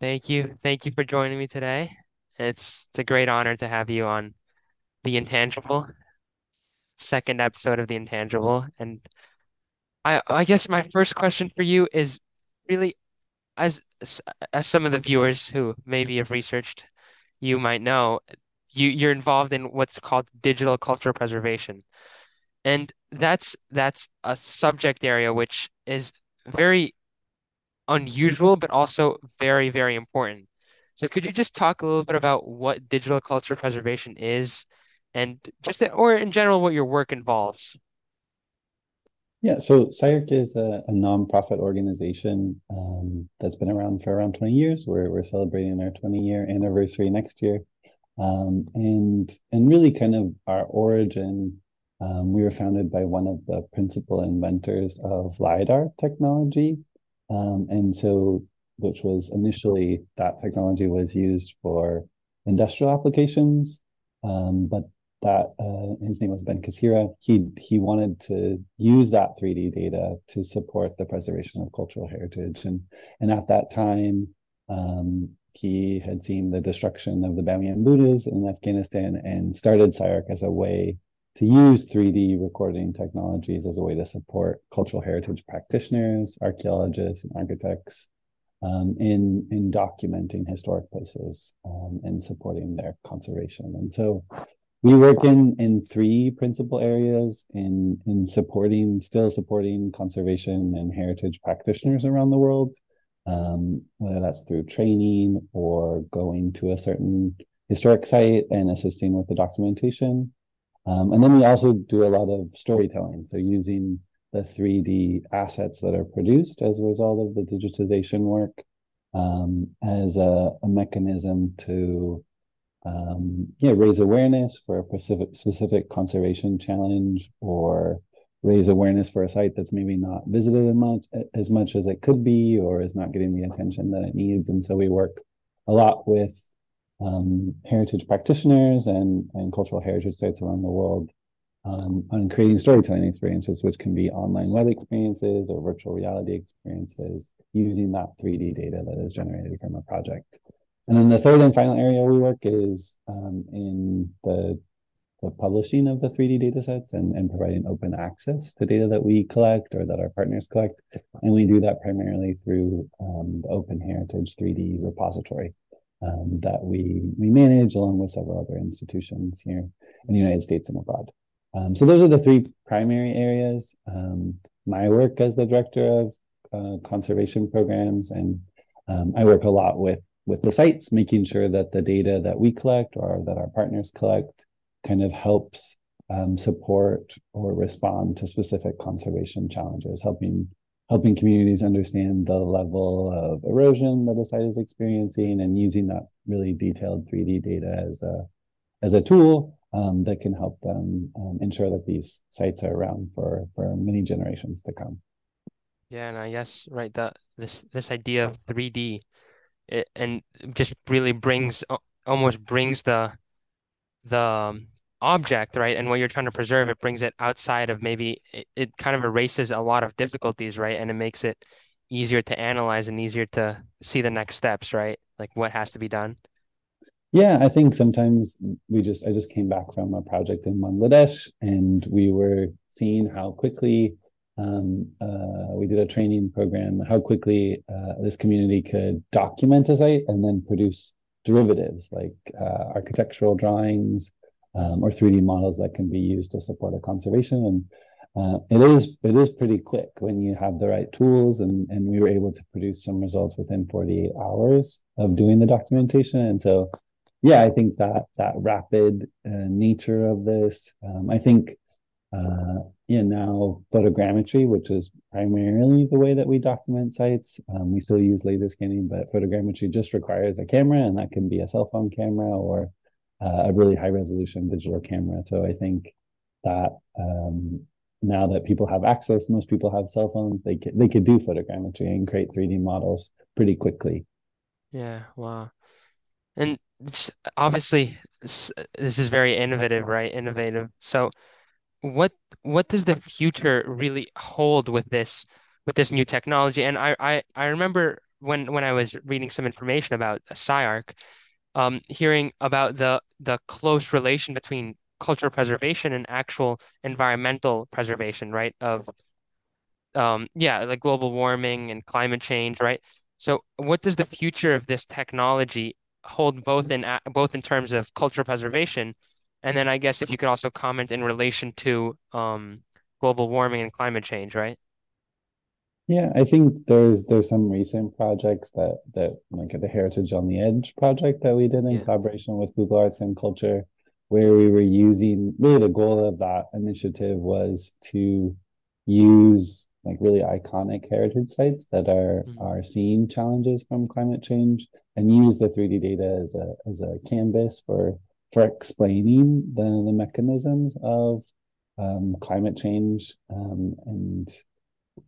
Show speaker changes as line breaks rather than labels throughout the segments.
Thank you. Thank you for joining me today. It's it's a great honor to have you on The Intangible, second episode of The Intangible. And I I guess my first question for you is really as as some of the viewers who maybe have researched you might know, you you're involved in what's called digital cultural preservation. And that's that's a subject area which is very unusual, but also very, very important. So could you just talk a little bit about what digital culture preservation is and just or in general what your work involves?
Yeah, so CyArk is a, a nonprofit organization um, that's been around for around 20 years. We're, we're celebrating our 20 year anniversary next year. Um, and and really kind of our origin, um, we were founded by one of the principal inventors of LiDAR technology. Um, and so, which was initially that technology was used for industrial applications, um, but that uh, his name was Ben Kacyra. He he wanted to use that 3D data to support the preservation of cultural heritage, and and at that time, um, he had seen the destruction of the Bamiyan Buddhas in Afghanistan and started CyArk as a way to use 3D recording technologies as a way to support cultural heritage practitioners, archaeologists, and architects um, in in documenting historic places um, and supporting their conservation. And so we work in in three principal areas in in supporting still supporting conservation and heritage practitioners around the world um, whether that's through training or going to a certain historic site and assisting with the documentation um, and then we also do a lot of storytelling so using the 3d assets that are produced as a result of the digitization work um, as a, a mechanism to um, yeah, raise awareness for a specific specific conservation challenge or raise awareness for a site that's maybe not visited much as much as it could be or is not getting the attention that it needs. And so we work a lot with um, heritage practitioners and, and cultural heritage sites around the world um, on creating storytelling experiences, which can be online web experiences or virtual reality experiences using that 3D data that is generated from a project. And then the third and final area we work is um, in the, the publishing of the 3D data sets and, and providing open access to data that we collect or that our partners collect. And we do that primarily through um, the Open Heritage 3D repository um, that we, we manage along with several other institutions here in the United States and abroad. Um, so those are the three primary areas. Um, my work as the director of uh, conservation programs and um, I work a lot with with the sites, making sure that the data that we collect or that our partners collect kind of helps um, support or respond to specific conservation challenges, helping helping communities understand the level of erosion that a site is experiencing and using that really detailed 3D data as a as a tool um, that can help them um, ensure that these sites are around for for many generations to come.
Yeah, and I guess right that this this idea of 3D it, and just really brings almost brings the the um, object right and what you're trying to preserve it brings it outside of maybe it, it kind of erases a lot of difficulties right and it makes it easier to analyze and easier to see the next steps right like what has to be done.
Yeah i think sometimes we just i just came back from a project in bangladesh and we were seeing how quickly um, uh, we did a training program how quickly uh, this community could document a site and then produce derivatives like uh, architectural drawings um, or 3D models that can be used to support a conservation. And uh, it is it is pretty quick when you have the right tools, and and we were able to produce some results within 48 hours of doing the documentation. And so, yeah, I think that that rapid uh, nature of this, um, I think uh, yeah, now photogrammetry, which is primarily the way that we document sites. Um, we still use laser scanning, but photogrammetry just requires a camera, and that can be a cell phone camera or uh, a really high resolution digital camera. So I think that um, now that people have access, most people have cell phones, they could, they could do photogrammetry and create 3D models pretty quickly.
Yeah, wow. And obviously, this is very innovative, right? Innovative. So, what what does the future really hold with this with this new technology? And I I, I remember when when I was reading some information about CyArk, um, hearing about the the close relation between cultural preservation and actual environmental preservation, right? Of um, yeah, like global warming and climate change, right? So, what does the future of this technology hold both in both in terms of cultural preservation, and then I guess if you could also comment in relation to um, global warming and climate change, right?
Yeah, I think there's there's some recent projects that that like the Heritage on the Edge project that we did in
Yeah.
collaboration with Google Arts and Culture, where we were using really the goal of that initiative was to use like really iconic heritage sites that are
Mm-hmm.
are seeing challenges from climate change and use the 3D data as a as a canvas for for explaining the the mechanisms of um, climate change um, and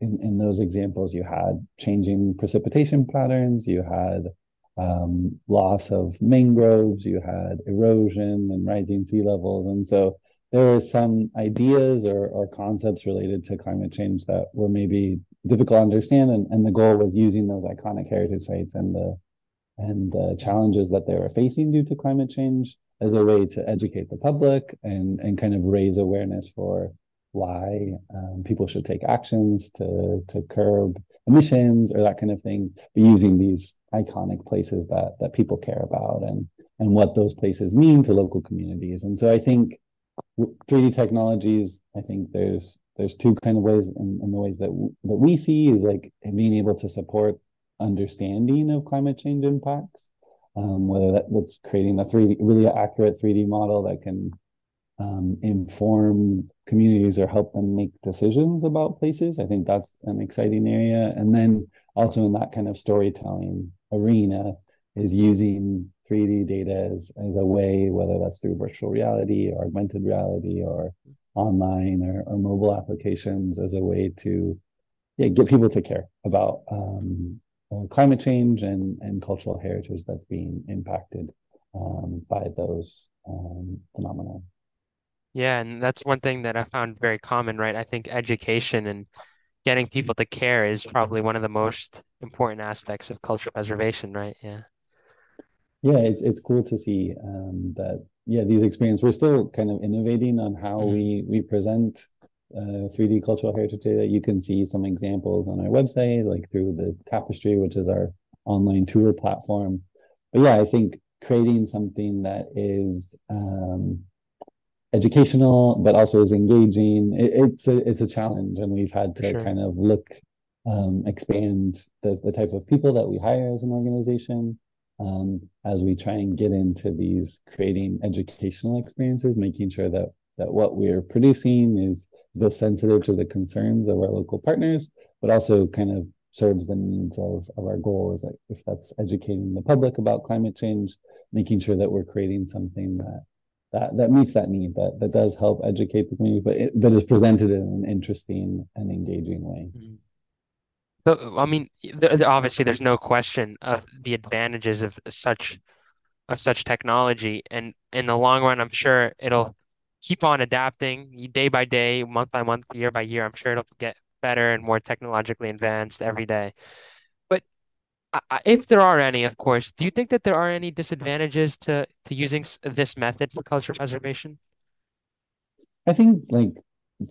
in, in those examples, you had changing precipitation patterns, you had um, loss of mangroves, you had erosion and rising sea levels. And so there were some ideas or, or concepts related to climate change that were maybe difficult to understand. And, and the goal was using those iconic heritage sites and the and the challenges that they were facing due to climate change as a way to educate the public and, and kind of raise awareness for why um, people should take actions to to curb emissions or that kind of thing, using these iconic places that that people care about and and what those places mean to local communities. And so I think 3D technologies, I think there's there's two kind of ways in the ways that that we see is like being able to support understanding of climate change impacts, um, whether that, that's creating a 3D really accurate 3D model that can um, inform communities or help them make decisions about places. I think that's an exciting area. And then also in that kind of storytelling arena is using 3D data as, as a way, whether that's through virtual reality or augmented reality or online or, or mobile applications as a way to yeah, get people to care about um, uh, climate change and, and cultural heritage that's being impacted um, by those um, phenomena.
Yeah, and that's one thing that I found very common, right? I think education and getting people to care is probably one of the most important aspects of cultural preservation, right? Yeah.
Yeah, it's it's cool to see um, that. Yeah, these experiences. We're still kind of innovating on how
Mhm.
we we present uh, 3D cultural heritage data. You can see some examples on our website, like through the Tapestry, which is our online tour platform. But yeah, I think creating something that is um, educational, but also is engaging. It, it's a it's a challenge, and we've had to
sure.
kind of look um, expand the the type of people that we hire as an organization um, as we try and get into these creating educational experiences, making sure that that what we're producing is both sensitive to the concerns of our local partners, but also kind of serves the needs of, of our goals. Like if that's educating the public about climate change, making sure that we're creating something that that that meets that need that that does help educate the community, but it, but is presented in an interesting and engaging way.
Mhm. So, I mean, obviously, there's no question of the advantages of such of such technology, and in the long run, I'm sure it'll keep on adapting day by day, month by month, year by year. I'm sure it'll get better and more technologically advanced every day. But I, I- if there are any, of course, do you think that there are any disadvantages to to using this method for culture preservation?
I think like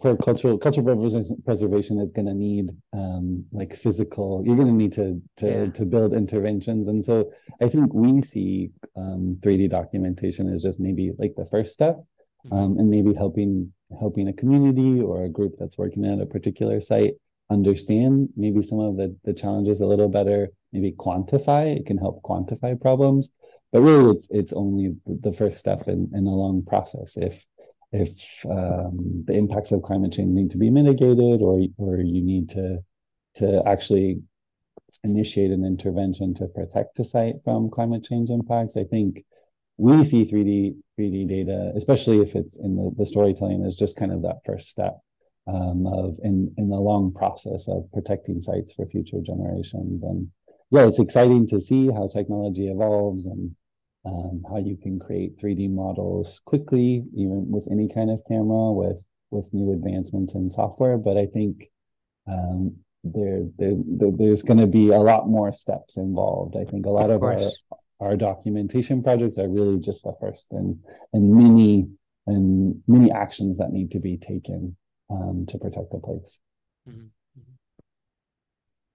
for cultural cultural preservation, preservation is going to need um, like physical. You're going to need to to
Yeah.
to build interventions, and so I think we see um, 3D documentation as just maybe like the first step,
Mhm.
um, and maybe helping helping a community or a group that's working at a particular site understand maybe some of the the challenges a little better. Maybe quantify. It can help quantify problems, but really it's it's only the first step in in a long process. If if um, the impacts of climate change need to be mitigated or or you need to to actually initiate an intervention to protect a site from climate change impacts, I think we see 3D 3D data, especially if it's in the, the storytelling, is just kind of that first step um, of in in the long process of protecting sites for future generations. And yeah, it's exciting to see how technology evolves and um, how you can create 3D models quickly, even with any kind of camera, with with new advancements in software. But I think um, there, there, there's going to be a lot more steps involved. I think a lot
Of
of our our documentation projects are really just the first and and many and many actions that need to be taken um, to protect the place.
Mhm.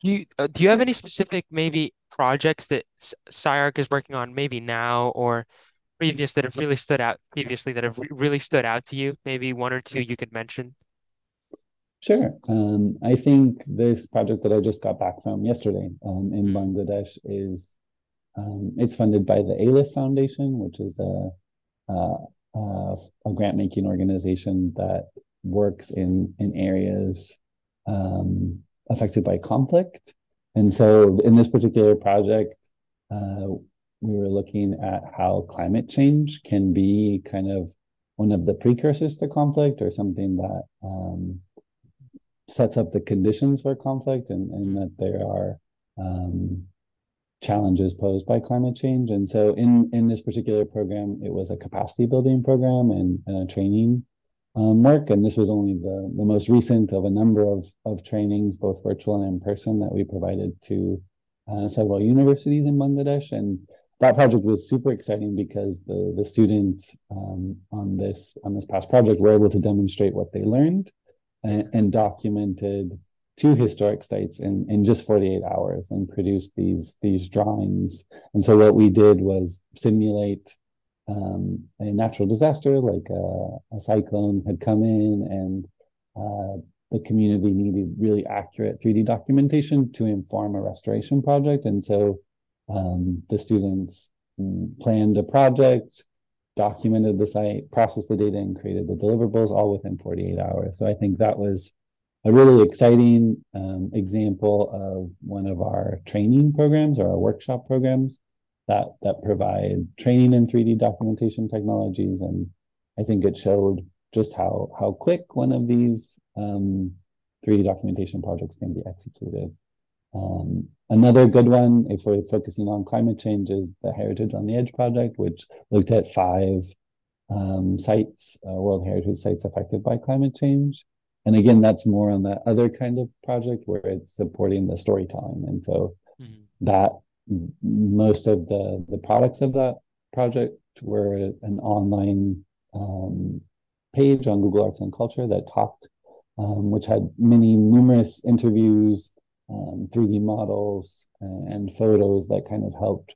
Do you uh, do you have any specific maybe projects that CyArk is working on maybe now or previous that have really stood out previously that have re really stood out to you? Maybe one or two you could mention.
Sure. Um, I think this project that I just got back from yesterday um, in
Mm,
Bangladesh is um, it's funded by the ALIPH Foundation, which is a a, a, a grant making organization that works in in areas um, affected by conflict. And so in this particular project, uh, we were looking at how climate change can be kind of one of the precursors to conflict or something that um, sets up the conditions for conflict and, and that there are um, challenges posed by climate change. And so in, in this particular program, it was a capacity building program and, and a training um, work. And this was only the, the most recent of a number of, of trainings, both virtual and in person, that we provided to uh, several universities in Bangladesh. And that project was super exciting because the, the students um, on this on this past project were able to demonstrate what they learned and, and documented two historic sites in, in just 48 hours and produced these these drawings. And so what we did was simulate um, a natural disaster like a, a, cyclone had come in and uh, the community needed really accurate 3D documentation to inform a restoration project. And so um, the students planned a project, documented the site, processed the data, and created the deliverables all within 48 hours. So I think that was a really exciting um, example of one of our training programs or our workshop programs that that provide training in 3D documentation technologies. And I think it showed just how how quick one of these um, 3D documentation projects can be executed. Um, another good one, if we're focusing on climate change, is the Heritage on the Edge project, which looked at five um, sites, uh, World Heritage sites affected by climate change. And again, that's more on that other kind of project where it's supporting the storytelling. And so
mm,
that most of the the products of that project were an online um, page on Google Arts and Culture that talked, um, which had many numerous interviews, um, 3D models, and photos that kind of helped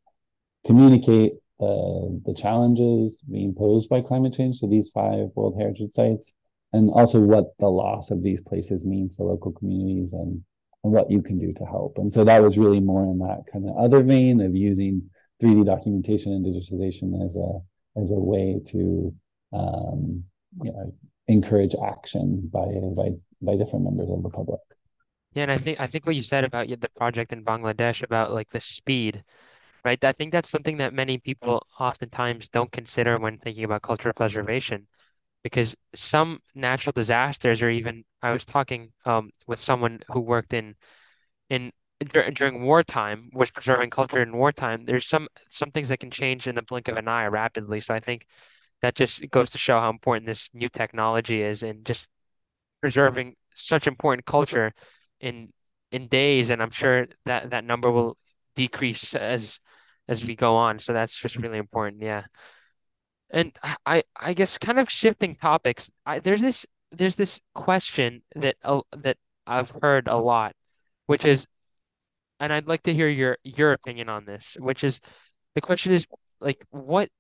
communicate the the challenges being posed by climate change to these five World Heritage sites, and also what the loss of these places means to local communities and and what you can do to help. And so that was really more in that kind of other vein of using 3D documentation and digitization as a as a way to um, you know, encourage action by by by different members of the public.
Yeah, and I think I think what you said about the project in Bangladesh about like the speed, right? I think that's something that many people oftentimes don't consider when thinking about cultural preservation, because some natural disasters, or even I was talking um, with someone who worked in in dur during wartime, was preserving culture in wartime. There's some some things that can change in the blink of an eye rapidly. So I think that just goes to show how important this new technology is in just preserving such important culture in in days, and I'm sure that that number will decrease as as we go on. So that's just really important. Yeah. And I I guess kind of shifting topics, I, there's this there's this question that uh, that I've heard a lot, which is, and I'd like to hear your your opinion on this, which is the question is like what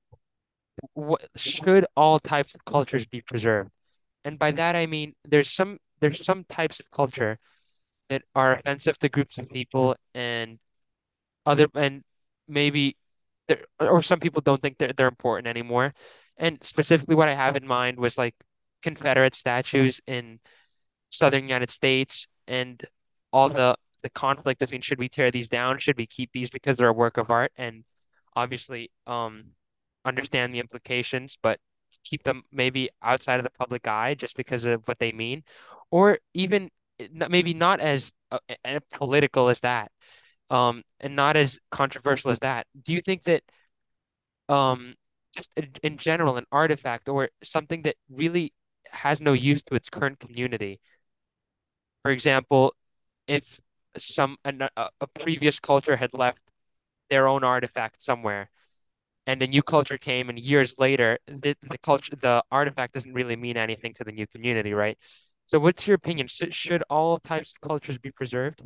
what should all types of cultures be preserved? And by that I mean there's some there's some types of culture that are offensive to groups of people and other and maybe or some people don't think they're they're important anymore. And specifically what I have in mind was like Confederate statues in southern United States and all the the conflict between should we tear these down, should we keep these because they're a work of art and obviously um understand the implications, but keep them maybe outside of the public eye just because of what they mean, or even maybe not as uh, political as that, um, and not as controversial as that. Do you think that um, just in general, an artifact or something that really has no use to its current community, for example? if some a, a previous culture had left their own artifact somewhere and a new culture came and years later the, the culture the artifact doesn't really mean anything to the new community right so what's your opinion should, should all types of cultures be preserved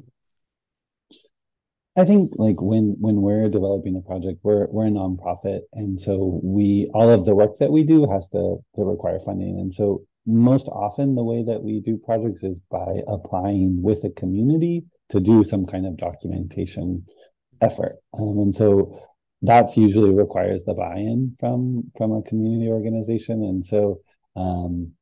I think like when when we're developing a project, we're we're a nonprofit, and so we all of the work that we do has to to require funding. And so most often the way that we do projects is by applying with a community to do some kind of documentation effort. Um, and so that's usually requires the buy-in from from a community organization. And so um,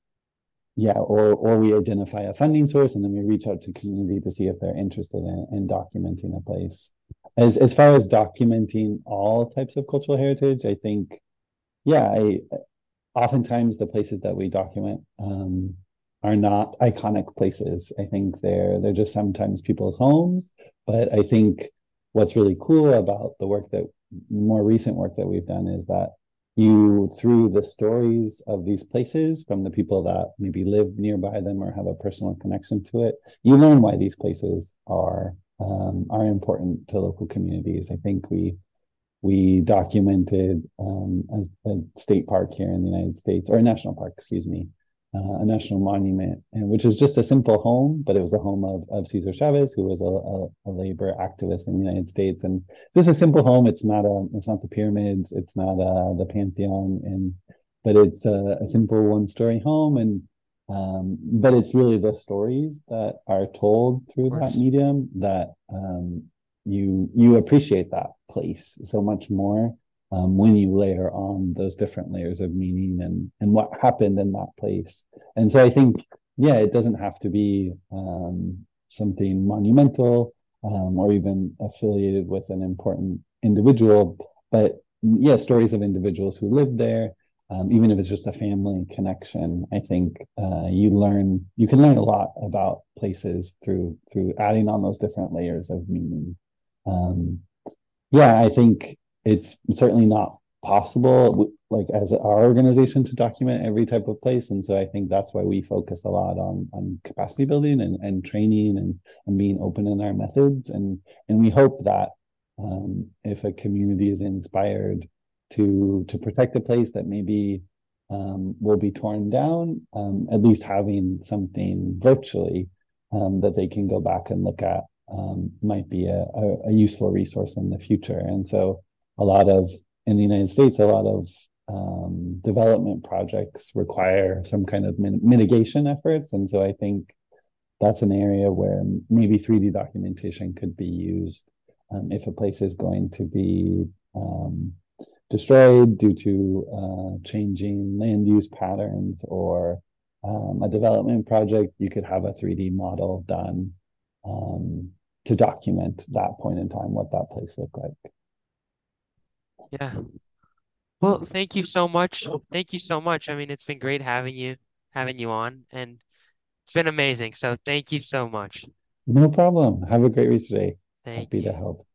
yeah, or or we identify a funding source and then we reach out to community to see if they're interested in, in documenting a place. As as far as documenting all types of cultural heritage, I think, yeah, I oftentimes the places that we document um, are not iconic places. I think they're they're just sometimes people's homes. But I think what's really cool about the work that more recent work that we've done is that you through the stories of these places from the people that maybe live nearby them or have a personal connection to it you learn why these places are um, are important to local communities. I think we we documented um, a, a, state park here in the united states or a national park excuse me uh, a national monument, and which is just a simple home, but it was the home of, of Cesar Chavez, who was a, a, a labor activist in the United States. And just a simple home. It's not a it's not the pyramids. It's not uh, the Pantheon, and but it's a, a simple one story home. And um, but it's really the stories that are told through that medium that um, you you appreciate that place so much more um, when you layer on those different layers of meaning and and what happened in that place. And so I think, yeah, it doesn't have to be um, something monumental um, or even affiliated with an important individual, but yeah, stories of individuals who lived there. Um, even if it's just a family connection, I think uh, you learn you can learn a lot about places through through adding on those different layers of meaning. Um, yeah, I think it's certainly not possible like as our organization to document every type of place. And so i think that's why we focus a lot on on capacity building and, and training and and being open in our methods. And and we hope that um, if a community is inspired to to protect a place that maybe um, will be torn down um, at least having something virtually um, that they can go back and look at um, might be a, a, a useful resource in the future. And so a lot of in the United States, a lot of um, development projects require some kind of min- mitigation efforts, and so I think that's an area where maybe 3D documentation could be used um, if a place is going to be um, destroyed due to uh, changing land use patterns or um, a development project. You could have a 3D model done um, to document that point in time, what that place looked like.
Yeah. Well, thank you so much. Thank you so much. I mean, it's been great having you having you on and it's been amazing. So thank you so much.
No problem. Have a great rest of the day.
Thank
Happy
you.
to help.